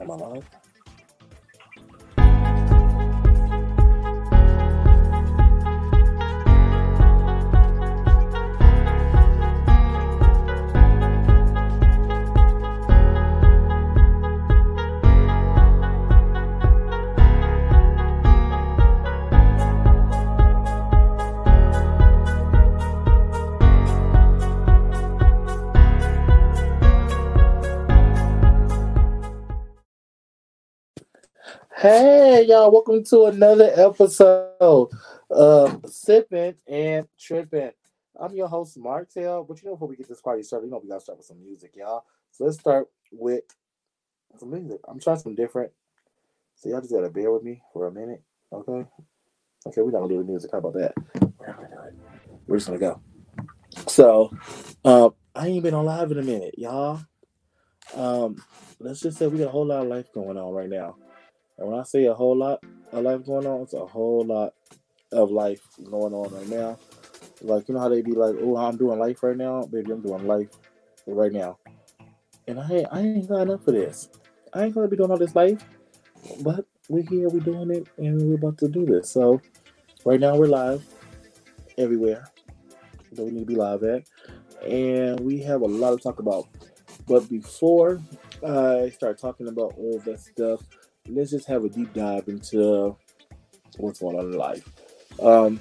Am I Hey, y'all, welcome to another episode of Sipping and Tripping. I'm your host, Martel. But you know, before we get this party started, you know, we gotta start with some music, y'all. So let's start with some music. I'm trying some different. So y'all just gotta bear with me for a minute, okay? Okay, we're not gonna do the music. How about that? We're just gonna go. So, um, I ain't been on live in a minute, y'all. Um, let's just say we got a whole lot of life going on right now. And when I say a whole lot of life going on, it's a whole lot of life going on right now. Like, you know how they be like, oh, I'm doing life right now? Baby, I'm doing life right now. And I I ain't signed up for this. I ain't gonna be doing all this life. But we're here, we're doing it, and we're about to do this. So, right now, we're live everywhere that we need to be live at. And we have a lot to talk about. But before I start talking about all that stuff, let's just have a deep dive into what's going on in life. Um,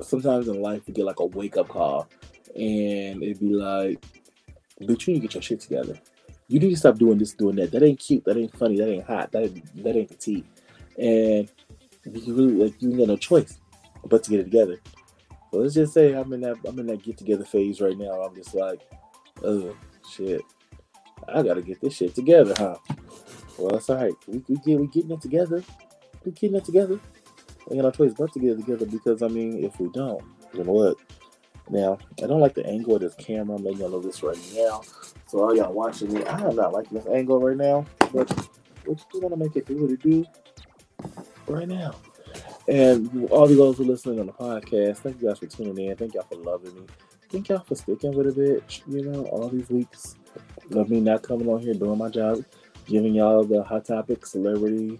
sometimes in life, we get like a wake up call, and it'd be like, bitch, you need to get your shit together. You need to stop doing this, doing that. That ain't cute. That ain't funny. That ain't hot. That ain't, that ain't petite. And you really like you got no choice but to get it together. So let's just say I'm in that I'm in that get together phase right now. I'm just like, oh shit, I gotta get this shit together, huh? Well, that's all right. We we get we getting it together. We getting it together. We got no choice but to get it together because I mean, if we don't, then what? Now, I don't like the angle of this camera. I'm letting y'all know this right now. So all y'all watching me, I am not liking this angle right now, but we're just gonna make it do what it do right now. And all of guys who are listening on the podcast, thank you guys for tuning in. Thank y'all for loving me. Thank y'all for sticking with it, bitch. You know, all these weeks of me not coming on here doing my job, giving y'all the hot topic, celebrity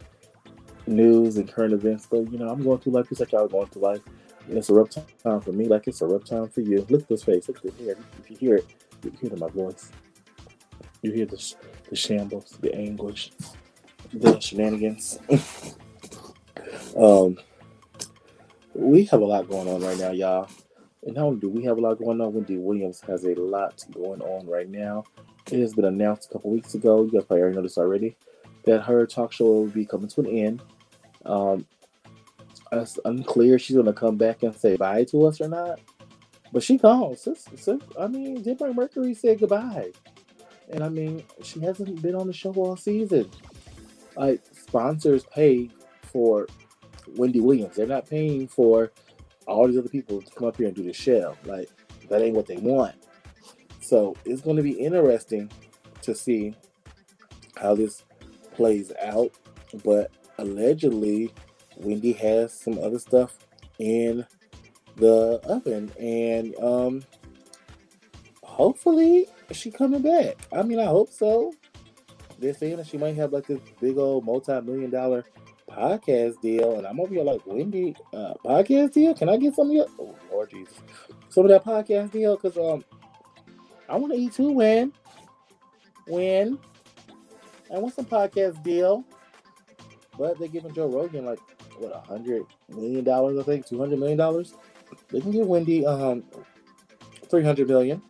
news, and current events. But you know, I'm going through life just like y'all going through life. And it's a rough time for me, like it's a rough time for you. Look at this face. Look at this hair. If you hear it, you hear it in my voice. You hear the, sh- the shambles, the anguish, the shenanigans. um, we have a lot going on right now, y'all. And not only do we have a lot going on, Wendy Williams has a lot going on right now. It has been announced a couple weeks ago. You guys probably already this already. That her talk show will be coming to an end. Um, it's unclear she's going to come back and say bye to us or not. But she gone. I mean, Debmar-Mercury said goodbye. And I mean, she hasn't been on the show all season. Like, sponsors pay for Wendy Williams. They're not paying for all these other people to come up here and do the show. Like, that ain't what they want. So it's going to be interesting to see how this plays out. But allegedly, Wendy has some other stuff in the oven, and um, hopefully she coming back. I mean, I hope so. They're saying that she might have like this big old multi-million dollar podcast deal, and I'm over here like Wendy uh, podcast deal. Can I get some of your oh Lord Jesus, some of that podcast deal? Because um, I want to eat too. When, when I want some podcast deal, but they're giving Joe Rogan like what a hundred million dollars, I think, two hundred million dollars. They can give Wendy um three hundred million.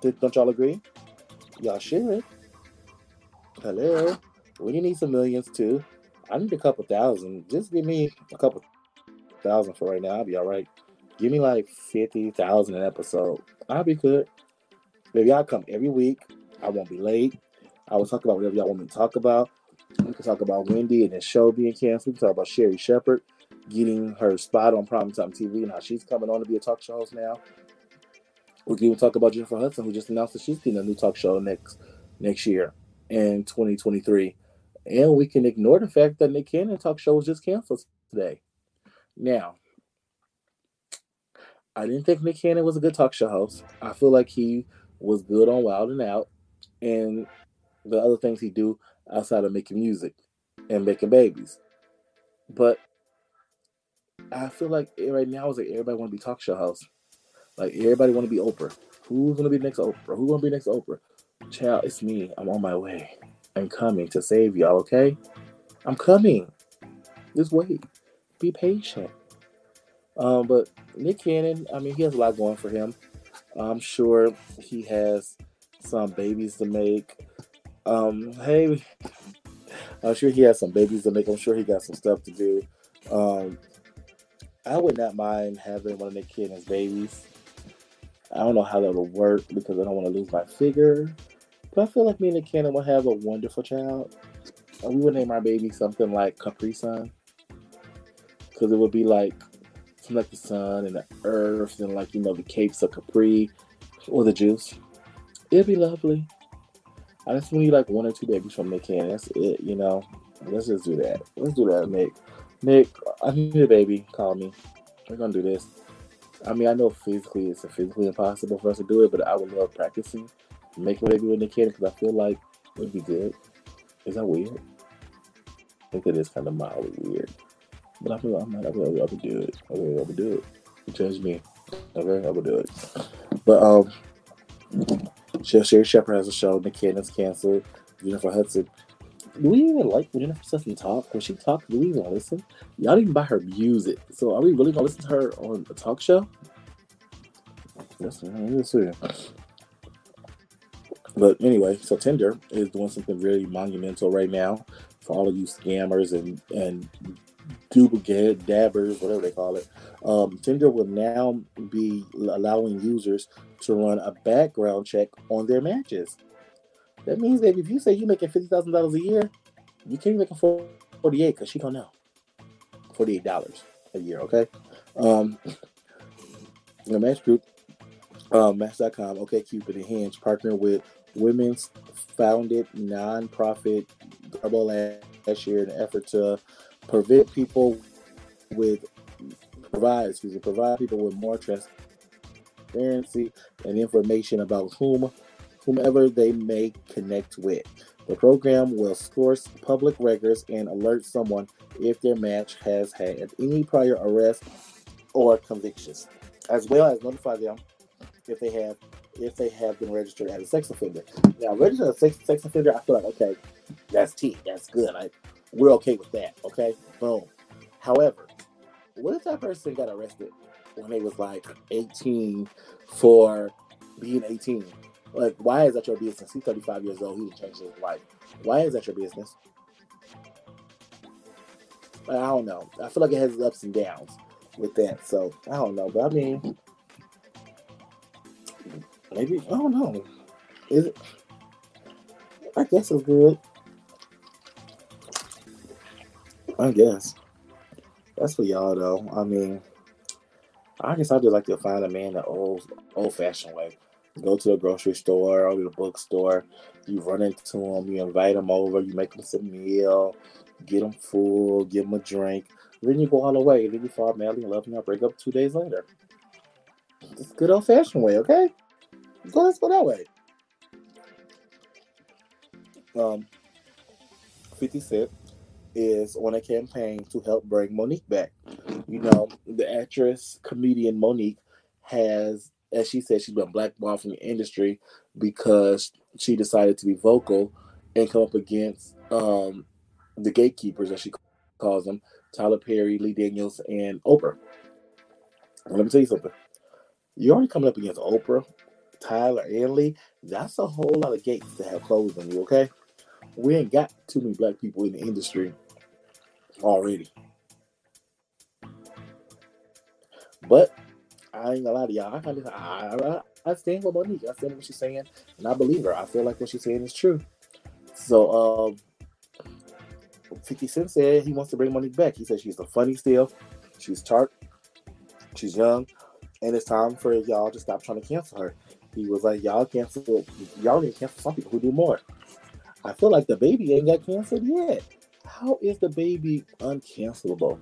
Don't y'all agree? Y'all should. Hello. We need some millions too. I need a couple thousand. Just give me a couple thousand for right now. I'll be all right. Give me like fifty thousand an episode. I'll be good. Maybe I'll come every week. I won't be late. I will talk about whatever y'all want me to talk about. We can talk about Wendy and the show being canceled. We can talk about Sherri Shepherd getting her spot on primetime TV and how she's coming on to be a talk show host now. We can even talk about Jennifer Hudson, who just announced that she's getting a new talk show next next year in 2023. And we can ignore the fact that Nick Cannon talk show was just canceled today. Now, I didn't think Nick Cannon was a good talk show host. I feel like he was good on Wild and Out. And the other things he do outside of making music and making babies. But I feel like right now is like everybody want to be talk show host. Like everybody want to be Oprah. Who's gonna be next Oprah? Who's gonna be next Oprah? Child, it's me. I'm on my way. I'm coming to save y'all. Okay, I'm coming. Just wait. Be patient. Um, but Nick Cannon, I mean, he has a lot going for him. I'm sure he has some babies to make. Um, hey, I'm sure he has some babies to make. I'm sure he got some stuff to do. Um, I would not mind having one of Nick Cannon's babies. I don't know how that would work because I don't want to lose my figure. But I feel like me and Nick Cannon will have a wonderful child. We would name our baby something like Capri Sun. Because it would be like like the sun and the earth and like, you know, the capes of Capri or the juice. It'd be lovely. I just need like one or two babies from Nick Cannon. That's it, you know. Let's just do that. Let's do that, Nick. Nick, I need a baby. Call me. We're gonna do this. I mean, I know physically it's physically impossible for us to do it, but I would love practicing, making a baby with Nick because I feel like it would be good. Is that weird? I think it is kind of mildly weird. But I feel like I'm not, I will, I will do it. I will, I will do it. You me. Okay, I will do it. But um, Sherri Shepherd has a show. Cannon's canceled. Jennifer Hudson. Do we even like when Jennifer Hudson talk? When she talks, do we even listen? Y'all didn't buy her music. So are we really gonna listen to her on a talk show? Yes, let's see. But anyway, so Tinder is doing something really monumental right now for all of you scammers and and duplicate dabbers, whatever they call it. Um, Tinder will now be allowing users to run a background check on their matches. That means that if you say you're making fifty thousand dollars a year, you can't make a forty-eight because she don't know. Forty-eight dollars a year, okay? Um, the Match Group, um, Match.com, OK Cupid, and Hinge partner with women's founded nonprofit Double last year in an effort to prevent people with provide excuse me provide people with more transparency and information about whom whomever they may connect with. The program will source public records and alert someone if their match has had any prior arrests or convictions, as well as notify them if they have if they have been registered as a sex offender. Now, registered as a sex, sex offender, I feel like okay, that's T, that's good. I we're okay with that. Okay, boom. However, what if that person got arrested when they was like 18 for being 18? Like, why is that your business? He's 35 years old. He didn't change his life. Why is that your business? I don't know. I feel like it has ups and downs with that. So I don't know. But I mean, maybe I don't know. Is it? I guess it's good. I guess. That's for y'all though. I mean, I guess I just like to find a man the old old fashioned way. Go to the grocery store or the bookstore. You run into him. You invite him over. You make him some meal. Get him full. Give him a drink. Then you go all the way. Then you fall madly in love and you break up two days later. It's good old fashioned way, okay? So let's go that way. Um, 50 Cent is on a campaign to help bring Mo'Nique back. You know, the actress, comedian Mo'Nique has, as she said, she's been blackballed from the industry because she decided to be vocal and come up against um, the gatekeepers, as she calls them, Tyler Perry, Lee Daniels, and Oprah. let me tell you something. You're already coming up against Oprah, Tyler, and Lee. That's a whole lot of gates to have closed on you, okay? We ain't got too many black people in the industry already. But I ain't gonna lie to y'all. I kind of I, I, stand with Mo'Nique. I stand what she's saying, and I believe her. I feel like what she's saying is true. So, um, 50 Cent said he wants to bring Mo'Nique back. He said she's the funny still. She's tart. She's young, and it's time for y'all to stop trying to cancel her. He was like, y'all cancel. Y'all can cancel some people who do more. I feel like DaBaby ain't got canceled yet. How is DaBaby uncancelable?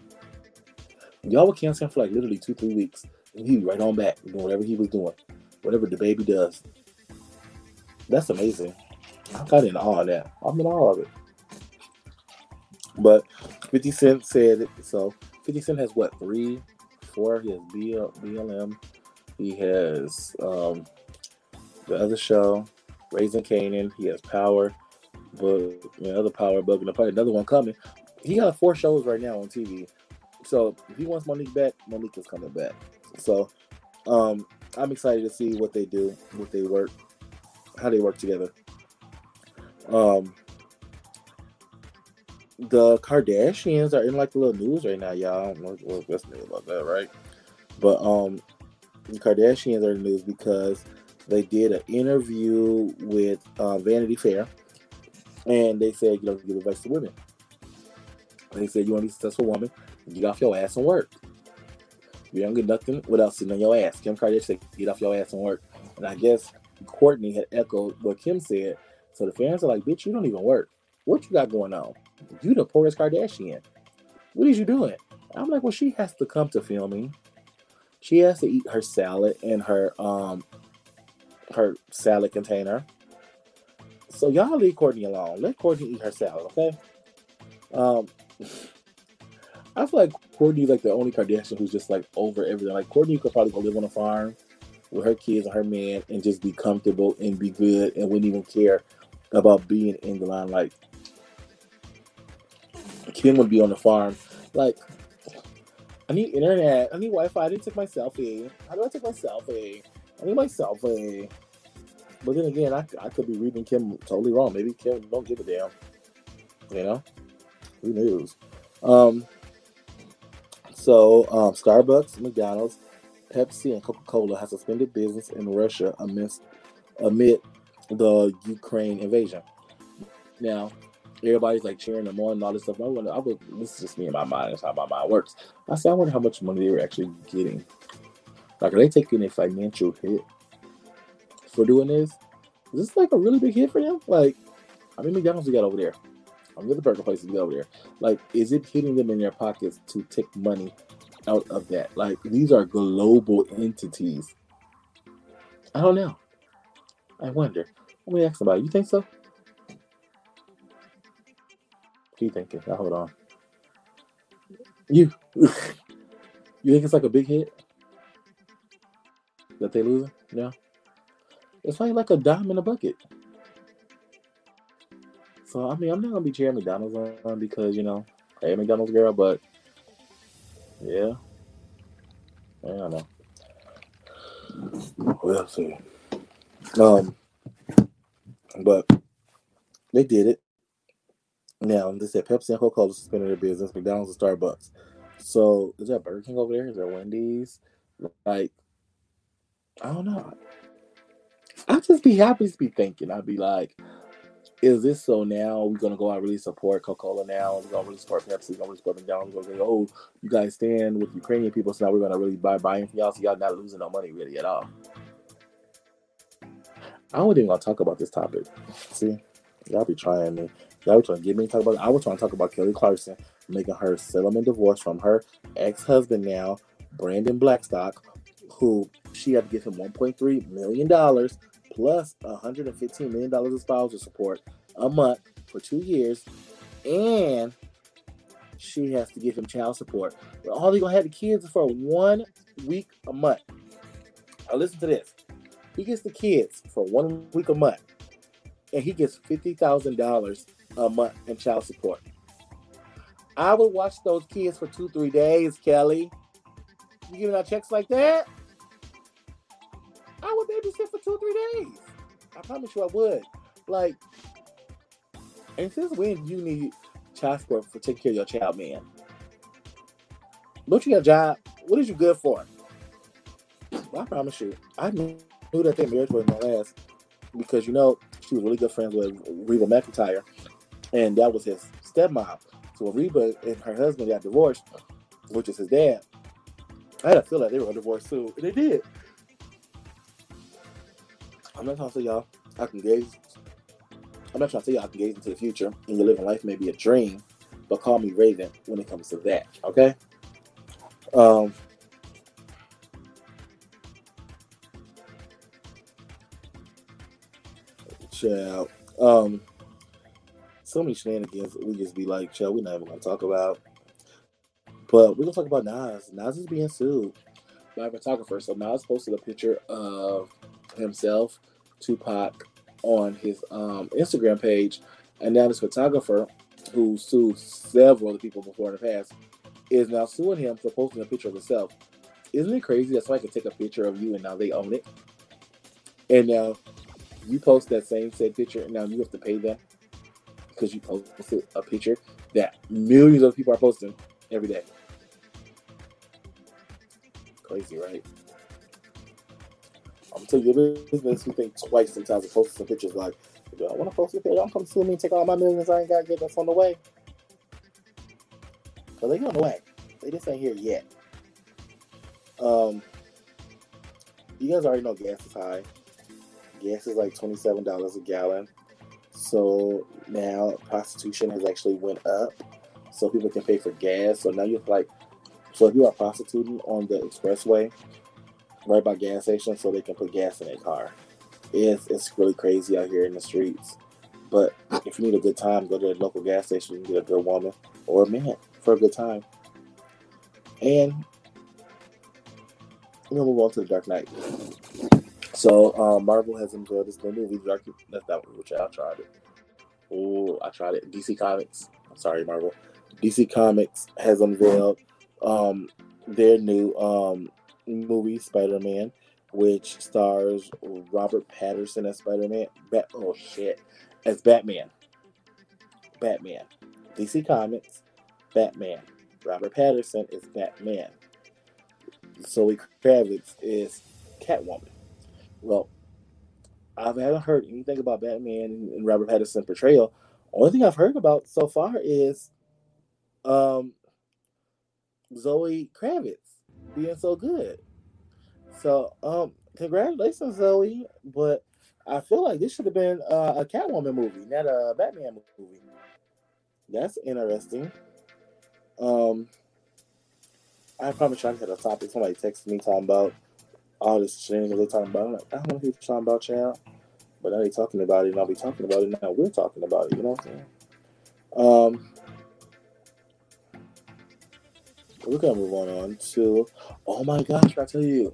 Y'all were canceling for like literally two, three weeks, and he right on back doing whatever he was doing, whatever DaBaby does. That's amazing. I'm in all of that. I'm in all of it. But 50 Cent said it. So 50 Cent has what, three, four? He has BL, BLM. He has um, the other show, Raising Kanan. He has Power, but you know, other Power, Bugging the Party. Another one coming. He got four shows right now on TV. So if he wants Mo'Nique back, Mo'Nique is coming back. So um, I'm excited to see what they do, what they work, how they work together. Um, the Kardashians are in like the little news right now, y'all. I don't know what's new about that, right? But um, the Kardashians are in the news because they did an interview with uh, Vanity Fair, and they said, you know, give advice to women. They said, you want to be a successful woman, get off your ass and work. You don't get nothing without sitting on your ass. Kim Kardashian said, get off your ass and work. And I guess Kourtney had echoed what Kim said. So the fans are like, bitch, you don't even work. What you got going on? You the poorest Kardashian. What is you doing? I'm like, well, she has to come to filming. She has to eat her salad in her um her salad container. So y'all leave Kourtney alone. Let Kourtney eat herself, okay? Um I feel like Kourtney's like the only Kardashian who's just like over everything. Like Kourtney could probably go live on a farm with her kids and her man and just be comfortable and be good and wouldn't even care about being in the limelight. Like, Kim would be on the farm. Like, I need internet. I need Wi-Fi. I didn't take my selfie. How do I take my selfie? I need my selfie. But then again, I, I could be reading Kim totally wrong. Maybe Kim don't give a damn. You know, who knows? Um. So, um, Starbucks, McDonald's, Pepsi, and Coca-Cola have suspended business in Russia amidst amid the Ukraine invasion. Now, everybody's like cheering them on and all this stuff. I wonder, I would, this is just me in my mind. That's how my mind works. I said, I wonder how much money they were actually getting. Like, are they taking a financial hit for doing this? Is this like a really big hit for them? Like, I mean, McDonald's we got over there. I mean, the burger places we got over there. Like, is it hitting them in their pockets to take money out of that? Like, these are global entities. I don't know. I wonder. Let me ask somebody. You think so? What are you thinking? Now, hold on. You, you think it's like a big hit that they losing? Yeah. It's like like a dime in a bucket. So I mean, I'm not gonna be cheering McDonald's on because you know, I hey, McDonald's girl, but yeah, I don't know. We'll see. Um, but they did it. Now they said Pepsi and Coca-Cola suspended their business. McDonald's and Starbucks. So is that Burger King over there? Is there Wendy's? Like, I don't know. I'd just be happy to be thinking. I'd be like, is this so now we're gonna go out really support Coca-Cola now? We're gonna really support Pepsi, we're gonna really support McDonald's, we're gonna say, oh, you guys stand with Ukrainian people, so now we're gonna really buy buying from y'all, so y'all not losing no money really at all. I wasn't even gonna talk about this topic. See, y'all be trying me. Y'all be trying to get me to talk about. It. I was trying to talk about Kelly Clarkson making her settlement divorce from her ex-husband now, Brandon Blackstock, who she had to give him 1.3 million dollars plus 115 million dollars of spousal support a month for two years, and she has to give him child support. But all they gonna have the kids for one week a month. Now listen to this. He gets the kids for one week a month, and he gets fifty thousand dollars a month in child support. I would watch those kids for two, three days, Kelly. You giving out checks like that? Would babysit for two, or three days. I promise you I would. Like, and since when you need child support for taking care of your child, man? Don't you got a job? What is you good for? I promise you, I knew that their marriage wasn't gonna last because you know she was really good friends with Reba McEntire, and that was his stepmom. So when Reba and her husband got divorced, which is his dad, I had a feel like they were divorced too, and they did. I'm not trying to say y'all I can gaze. I'm not trying to say y'all I can gaze into the future and your living life may be a dream, but call me Raven when it comes to that. Okay. Um. Child. Um, so many shenanigans we just be like, chill, we're not even gonna talk about. But we're gonna talk about Nas. Nas is being sued by a photographer. So Nas posted a picture of himself, Tupac, on his um, Instagram page, and now this photographer who sued several other people before in the past is now suing him for posting a picture of himself. Isn't it crazy that somebody can take a picture of you and now they own it? And now you post that same said picture, and now you have to pay them because you posted a picture that millions of people are posting every day. Crazy, right? I'm gonna tell you the business who think twice sometimes of posting some pictures like, do I want to post a picture. Don't come sue me and take all my millions I ain't got to get that's on the way. Cause they on the way. They just ain't here yet. Um, you guys already know gas is high. Gas is like twenty seven dollars a gallon. So now prostitution has actually went up, so people can pay for gas. So now you have like, so if you are prostituting on the expressway, right by gas stations, so they can put gas in their car. It's it's really crazy out here in the streets. But if you need a good time, go to a local gas station and get a good woman or a man for a good time. And we're gonna move on to the Dark Knight. So uh, Marvel has unveiled this new movie. Dark, that's not which I tried it. Oh, I tried it. DC Comics. I'm sorry, Marvel. DC Comics has unveiled um, their new um, movie, Spider Man, which stars Robert Pattinson as Spider Man. Bat- oh shit, as Batman. Batman. DC Comics, Batman. Robert Pattinson is Batman. Zoe Kravitz is Catwoman. Well, I haven't heard anything about Batman and Robert Pattinson portrayal. Only thing I've heard about so far is um, Zoe Kravitz being so good. So, um, congratulations, Zoe. But I feel like this should have been uh, a Catwoman movie, not a Batman movie. That's interesting. Um, I probably trying to hit a topic. Somebody texted me talking about all this shit they're talking about. I'm like, I don't know who you're talking about, child. But now they're talking about it, and I'll be talking about it now. We're talking about it. You know what I'm saying? Um, we're gonna move on, on to. Oh my gosh! I tell you.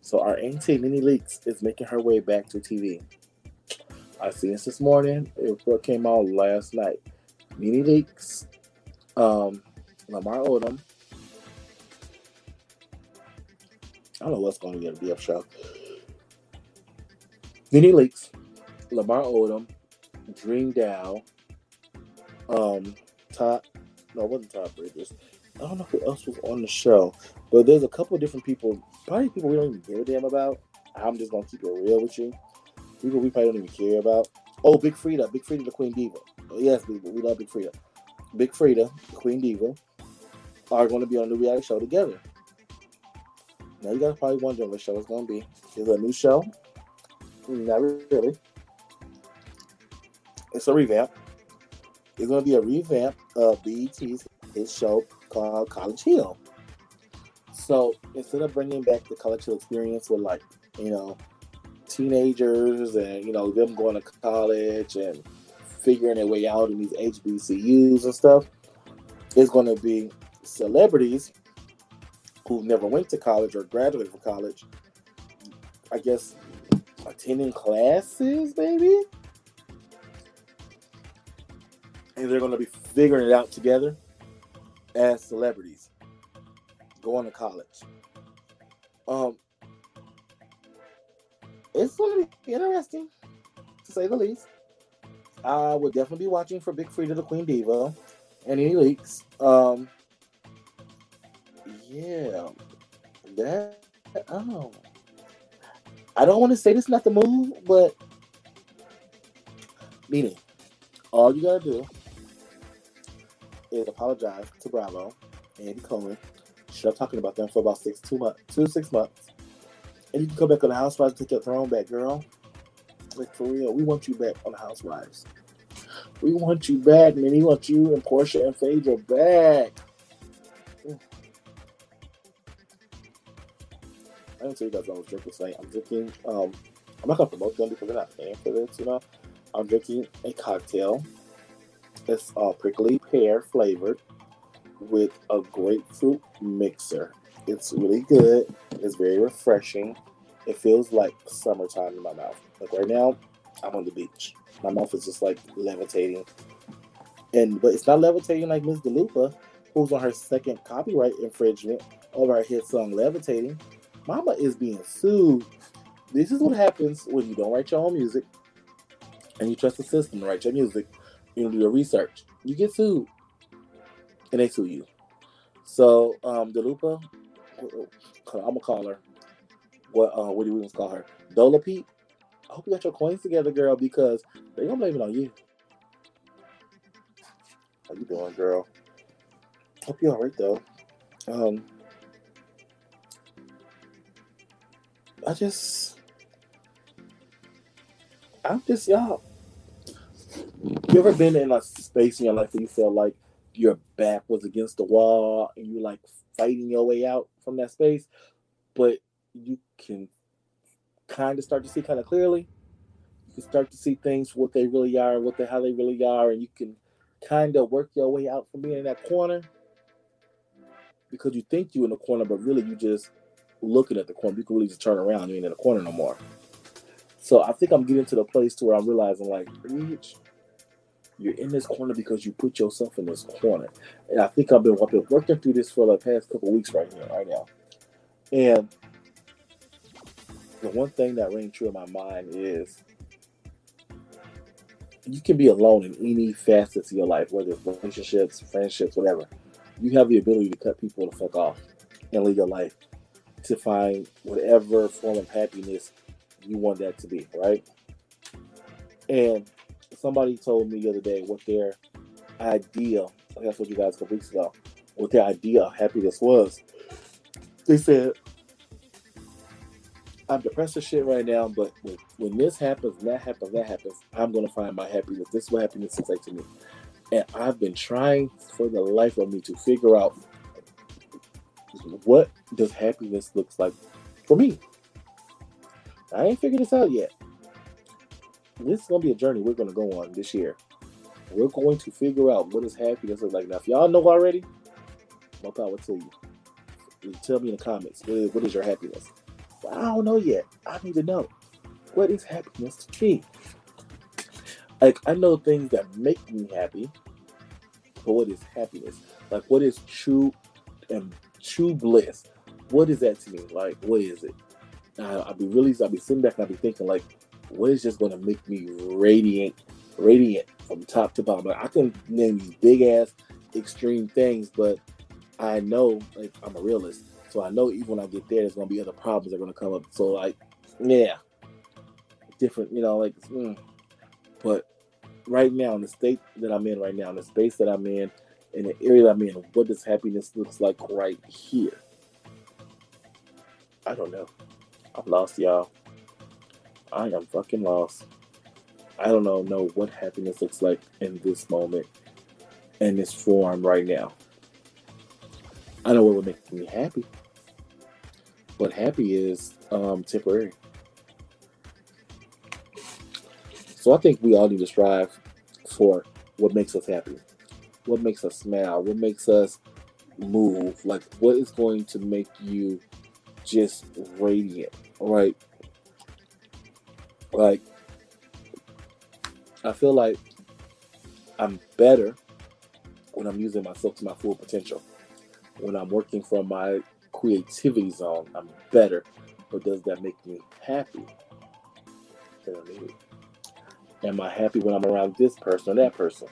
So our auntie Nene Leakes is making her way back to TV. I seen this this morning. It came out last night. Nene Leakes, um, Lamar Odom. I don't know what's going to get a DF show. Nene Leakes, Lamar Odom, Dream Dow, um, Todd. No, it wasn't Todd Bridges. I don't know who else was on the show, but there's a couple of different people. Probably people we don't even give a damn about. I'm just gonna keep it real with you. People we probably don't even care about. Oh, Big Freedia, Big Freedia, the Queen Diva. Yes, we, we love Big Freedia. Big Freedia, the Queen Diva, are going to be on a new reality show together. Now you guys probably wondering what show it's going to be. Is it a new show? Not really. It's a revamp. It's going to be a revamp of BET's his show called College Hill. So instead of bringing back the College Hill experience with like you know teenagers and you know them going to college and figuring their way out in these HBCUs and stuff, it's going to be celebrities who never went to college or graduated from college. I guess attending classes, maybe. And they're going to be figuring it out together as celebrities going to college. Um, it's going to be interesting, to say the least. I would definitely be watching for Big Freedia the Queen Diva and Nene Leakes. Um, yeah, that oh, I don't want to say this not the move, but meaning all you gotta do is apologize to Bravo and Cohen. Stop talking about them for about six two months, two six months, and you can come back on the Housewives, take your throne back, girl. Like for real, we want you back on the Housewives. We want you back, man. We want you and Porsha and Phaedra back. I didn't tell you guys I was drinking tonight. I'm drinking. Um, I'm not gonna promote them because they're not paying for this, you know. I'm drinking a cocktail. It's uh, prickly pear flavored with a grapefruit mixer. It's really good. It's very refreshing. It feels like summertime in my mouth. Like right now, I'm on the beach. My mouth is just like levitating. And but it's not levitating like Miss Dua Lipa, who's on her second copyright infringement over her hit song Levitating. Mama is being sued. This is what happens when you don't write your own music and you trust the system to write your music. You do your research. You get sued. And they sue you. So um Dua Lipa, I'm gonna call her. What uh what do we gonna call her? Dola Pete. I hope you got your coins together, girl, because they're gonna blame it on you. How you doing, girl? Hope you're alright though. Um I just I'm just y'all. You ever been in a space in your life where you feel like your back was against the wall and you like fighting your way out from that space, but you can kind of start to see kind of clearly. You can start to see things what they really are, what they how they really are, and you can kind of work your way out from being in that corner because you think you're in the corner, but really you just looking at the corner. You can really just turn around. You ain't in the corner no more. So I think I'm getting to the place to where I'm realizing like, Reach, you're in this corner because you put yourself in this corner. And I think I've been, I've been working through this for the past couple weeks right here, right now. And the one thing that rang true in my mind is you can be alone in any facets of your life, whether it's relationships, friendships, whatever. You have the ability to cut people the fuck off and live your life to find whatever form of happiness you want that to be, right? And somebody told me the other day what their idea, I guess what you guys a couple weeks ago, what their idea of happiness was. They said, I'm depressed as shit right now, but when, when this happens, that happens, that happens, I'm gonna find my happiness. This is what happiness looks like to me. And I've been trying for the life of me to figure out what does happiness looks like for me. I ain't figured this out yet. This is gonna be a journey we're gonna go on this year. We're going to figure out what is happiness like. Now, if y'all know already, my power to you. you tell me in the comments what is, what is your happiness. I don't know yet. I need to know what is happiness to me. Like I know things that make me happy, but what is happiness? Like what is true and true bliss? What is that to me? Like what is it? I, I'll be really, I'll be sitting back and I'll be thinking like, what is just going to make me radiant, radiant from top to bottom? Like, I can name these big ass extreme things, but I know like I'm a realist, so I know even when I get there, there's going to be other problems that are going to come up. So like, yeah, different, you know, like, mm. but right now in the state that I'm in right now, in the space that I'm in, in the area that I'm in, what does happiness looks like right here? I don't know. I'm lost, y'all. I am fucking lost. I don't know know what happiness looks like in this moment, in this form right now. I know what would make me happy, but happy is um, temporary. So I think we all need to strive for what makes us happy, what makes us smile, what makes us move, like what is going to make you just radiant, right? Like, I feel like I'm better when I'm using myself to my full potential. When I'm working from my creativity zone, I'm better. But does that make me happy? Am I happy when I'm around this person or that person?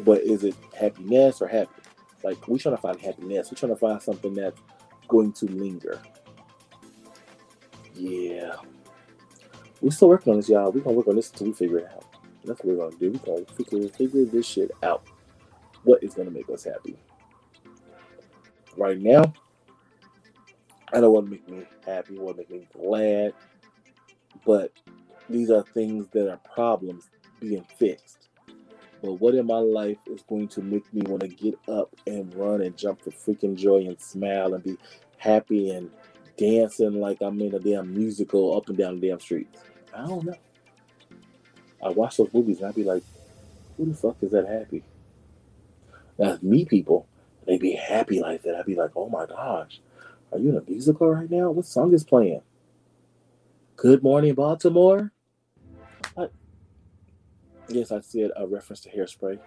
But is it happiness or happy? Like we're trying to find happiness. We're trying to find something that's going to linger. Yeah. We're still working on this, y'all. We're gonna work on this until we figure it out. That's what we're gonna do. We're gonna figure, figure this shit out. What is gonna make us happy? Right now, I don't want to make me happy, want to make me glad, but these are things that are problems being fixed. But what in my life is going to make me want to get up and run and jump for freaking joy and smile and be happy and dancing like I'm in a damn musical up and down the damn streets? I don't know. I watch those movies and I'd be like, who the fuck is that happy? That's me people. They be happy like that. I'd be like, oh my gosh, are you in a musical right now? What song is playing? Good Morning Baltimore? I, yes, I said a reference to hairspray.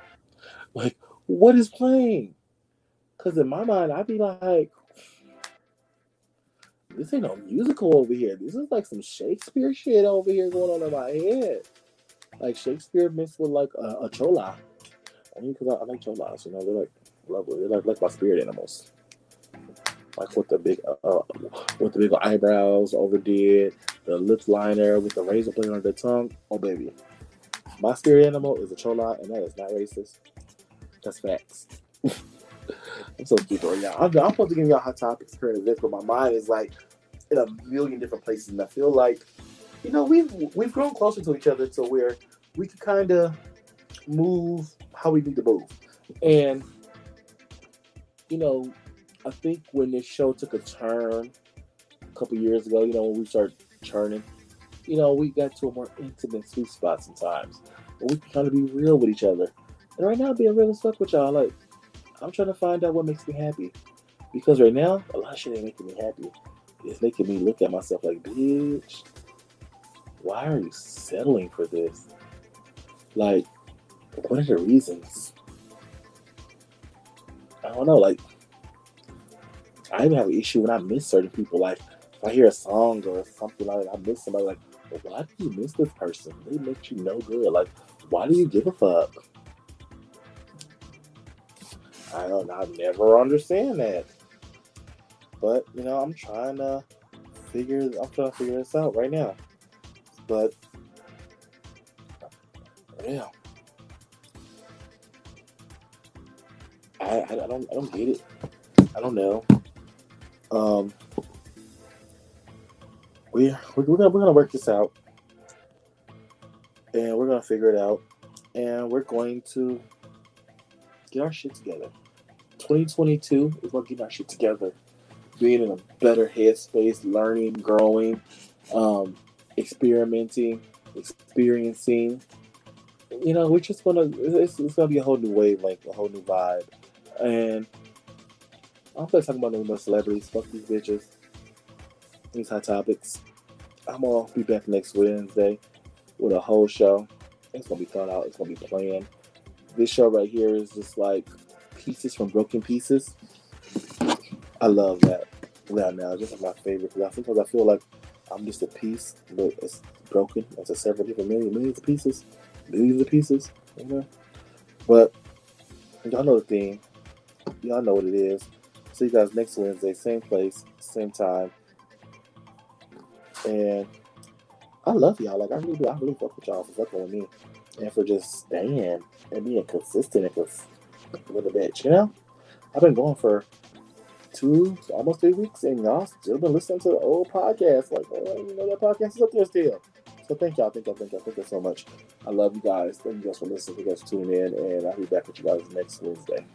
Like, what is playing? Because in my mind, I'd be like, this ain't no musical over here. This is like some Shakespeare shit over here going on in my head. Like Shakespeare mixed with like a, a chola. I mean, because I, I, like cholas, you know, they're like lovely. They're like, like my spirit animals. Like with the big, uh, uh, with the big eyebrows overdid, the lip liner with the razor blade on the tongue. Oh baby, my spirit animal is a chola, and that is not racist. That's facts. I'm so cute right now. I'm, I'm supposed to give y'all hot topics current events, but my mind is like in a million different places, and I feel like, you know, we've we've grown closer to each other to where we can kind of move how we need to move, and you know, I think when this show took a turn a couple years ago, you know, when we started churning, you know, we got to a more intimate sweet spot sometimes, where we can kind of be real with each other. And right now, being real as fuck with y'all, like I'm trying to find out what makes me happy. Because right now, a lot of shit ain't making me happy. It's making me look at myself like, bitch, why are you settling for this? Like, what are the reasons? I don't know. Like, I even have an issue when I miss certain people. Like, if I hear a song or something like that, I miss somebody. Like, why do you miss this person? They make you no good. Like, why do you give a fuck? I don't know, I never understand that. But you know, I'm trying to figure I'm trying to figure this out right now. But yeah. I, I, don't I don't get it. I don't know. Um we we're, we're gonna we're gonna work this out. And we're gonna figure it out. And we're going to get our shit together. 2022 is about getting our shit together, being in a better headspace, learning, growing, um, experimenting, experiencing. You know, we're just gonna it's, it's gonna be a whole new wave, like a whole new vibe. And I'm not talking about no more celebrities. Fuck these bitches. These hot topics. I'm gonna be back next Wednesday with a whole show. It's gonna be thought out. It's gonna be planned. This show right here is just like pieces from broken pieces. I love that. Now, now, just my favorite because sometimes I feel like I'm just a piece, but it's broken into several different million, millions of pieces, millions of pieces, you know. But y'all know the theme. Y'all know what it is. See you guys next Wednesday, same place, same time. And I love y'all. Like I really do. I really fuck with y'all for fucking with me, and for just staying and being consistent and with a bitch, you know? I've been going for two, almost three weeks, and y'all still been listening to the old podcast. Like, oh, you know, that podcast is up there still. So thank y'all, thank y'all, thank y'all, thank you so much. I love you guys. Thank you guys for listening. Thank you guys for tuning in, and I'll be back with you guys next Wednesday.